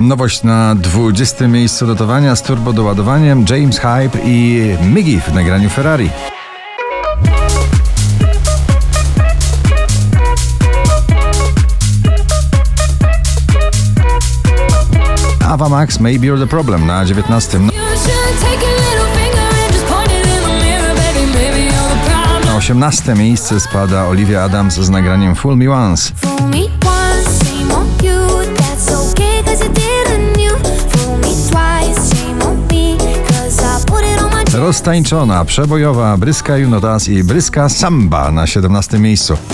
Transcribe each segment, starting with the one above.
Nowość na 20 miejscu dotowania z turbo doładowaniem James Hype i Miggy w nagraniu Ferrari. Ava Max Maybe You're the Problem na 19. Na 18 miejsce spada Olivia Adams z nagraniem Fool Me Once. Roztańczona, przebojowa Bryska Junotas i Bryska Samba na 17 miejscu.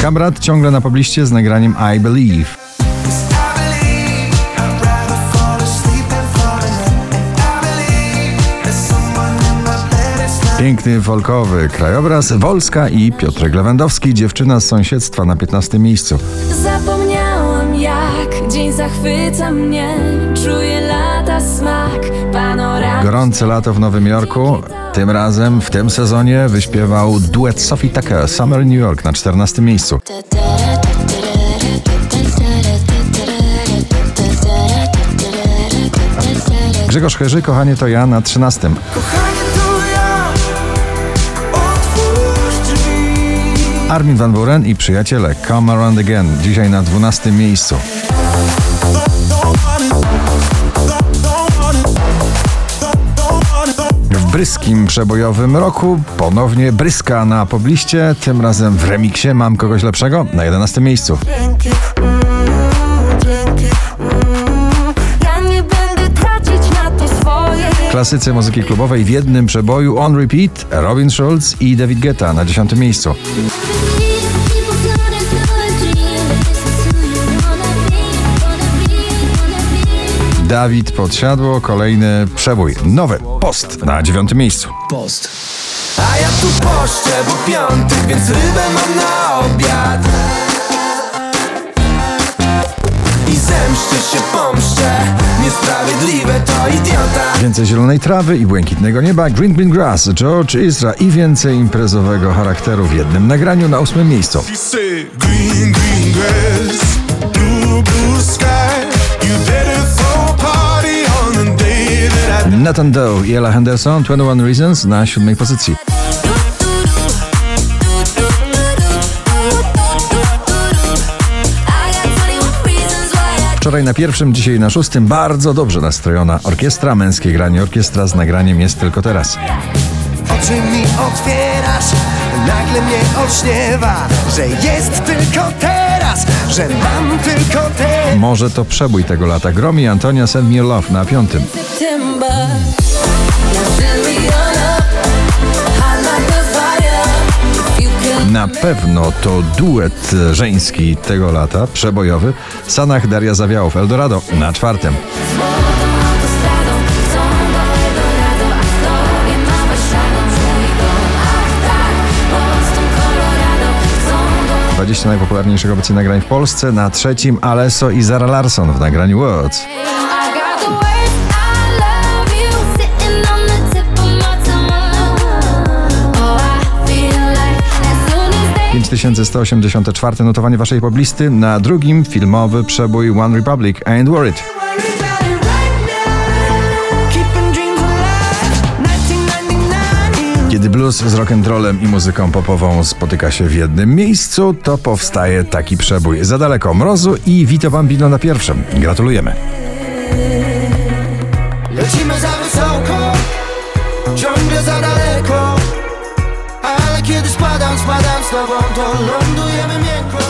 Kamrat ciągle na pobliście z nagraniem I Believe. Piękny folkowy krajobraz Wolska i Piotrek Lewandowski, dziewczyna z sąsiedztwa na 15 miejscu. Zapomniałam jak dzień zachwyca mnie, czuję lata smak, panorama. Gorące lato w Nowym Jorku. Tym razem w tym sezonie wyśpiewał duet Sophie Tucker Summer New York na 14 miejscu. Grzegorz Herzy, kochanie to ja na 13. Armin van Buren i przyjaciele Come Around Again dzisiaj na 12 miejscu. W bryskim przebojowym roku ponownie bryska na pobliście, tym razem w remiksie Mam kogoś lepszego na 11 miejscu. Swoje. Klasycy muzyki klubowej w jednym przeboju On Repeat, Robin Schulz i David Guetta na 10 miejscu. Dawid Podsiadło, kolejny przebój. Nowy, Post na 9 miejscu. Post. A ja tu poszczę, bo piątek, więc rybę mam na obiad. I zemszczę się, pomszczę. Niesprawiedliwe to idiota. Więcej zielonej trawy i błękitnego nieba, Green Green Grass, George Isra i więcej imprezowego charakteru w jednym nagraniu na ósmym miejscu. Green, green grass, blue, blue sky. Nathan Doe i Ella Henderson, 21 Reasons na siódmej pozycji. Wczoraj na pierwszym, dzisiaj na szóstym bardzo dobrze nastrojona orkiestra, męskie granie orkiestra z nagraniem Jest Tylko Teraz. Oczy mi otwierasz, nagle mnie olśniewa, że jest tylko teraz, że mam tylko teraz. Może to przebój tego lata. Gromi Antonia Send Me Love na piątym. Na pewno to duet żeński tego lata, przebojowy. Sanach Daria Zawiałow, Eldorado na czwartym. autostradą, chcą do Eldorado, a w tobie ma Warszawą, człowiek Ach Boston, Colorado, chcą do 20 najpopularniejszych obecnie nagrań w Polsce. Na trzecim Alesso i Zara Larsson w nagraniu Words. 5184 notowanie waszej poblisty. Na drugim filmowy przebój One Republic Ain't Worried. Keeping dreams alive, 1999. Kiedy blues z rock'n'rollem i muzyką popową spotyka się w jednym miejscu, to powstaje taki przebój. Za daleko mrozu i Vito Bambino na pierwszym. Gratulujemy. kiedy spadam, spadam z tobą, to lądujemy miękko.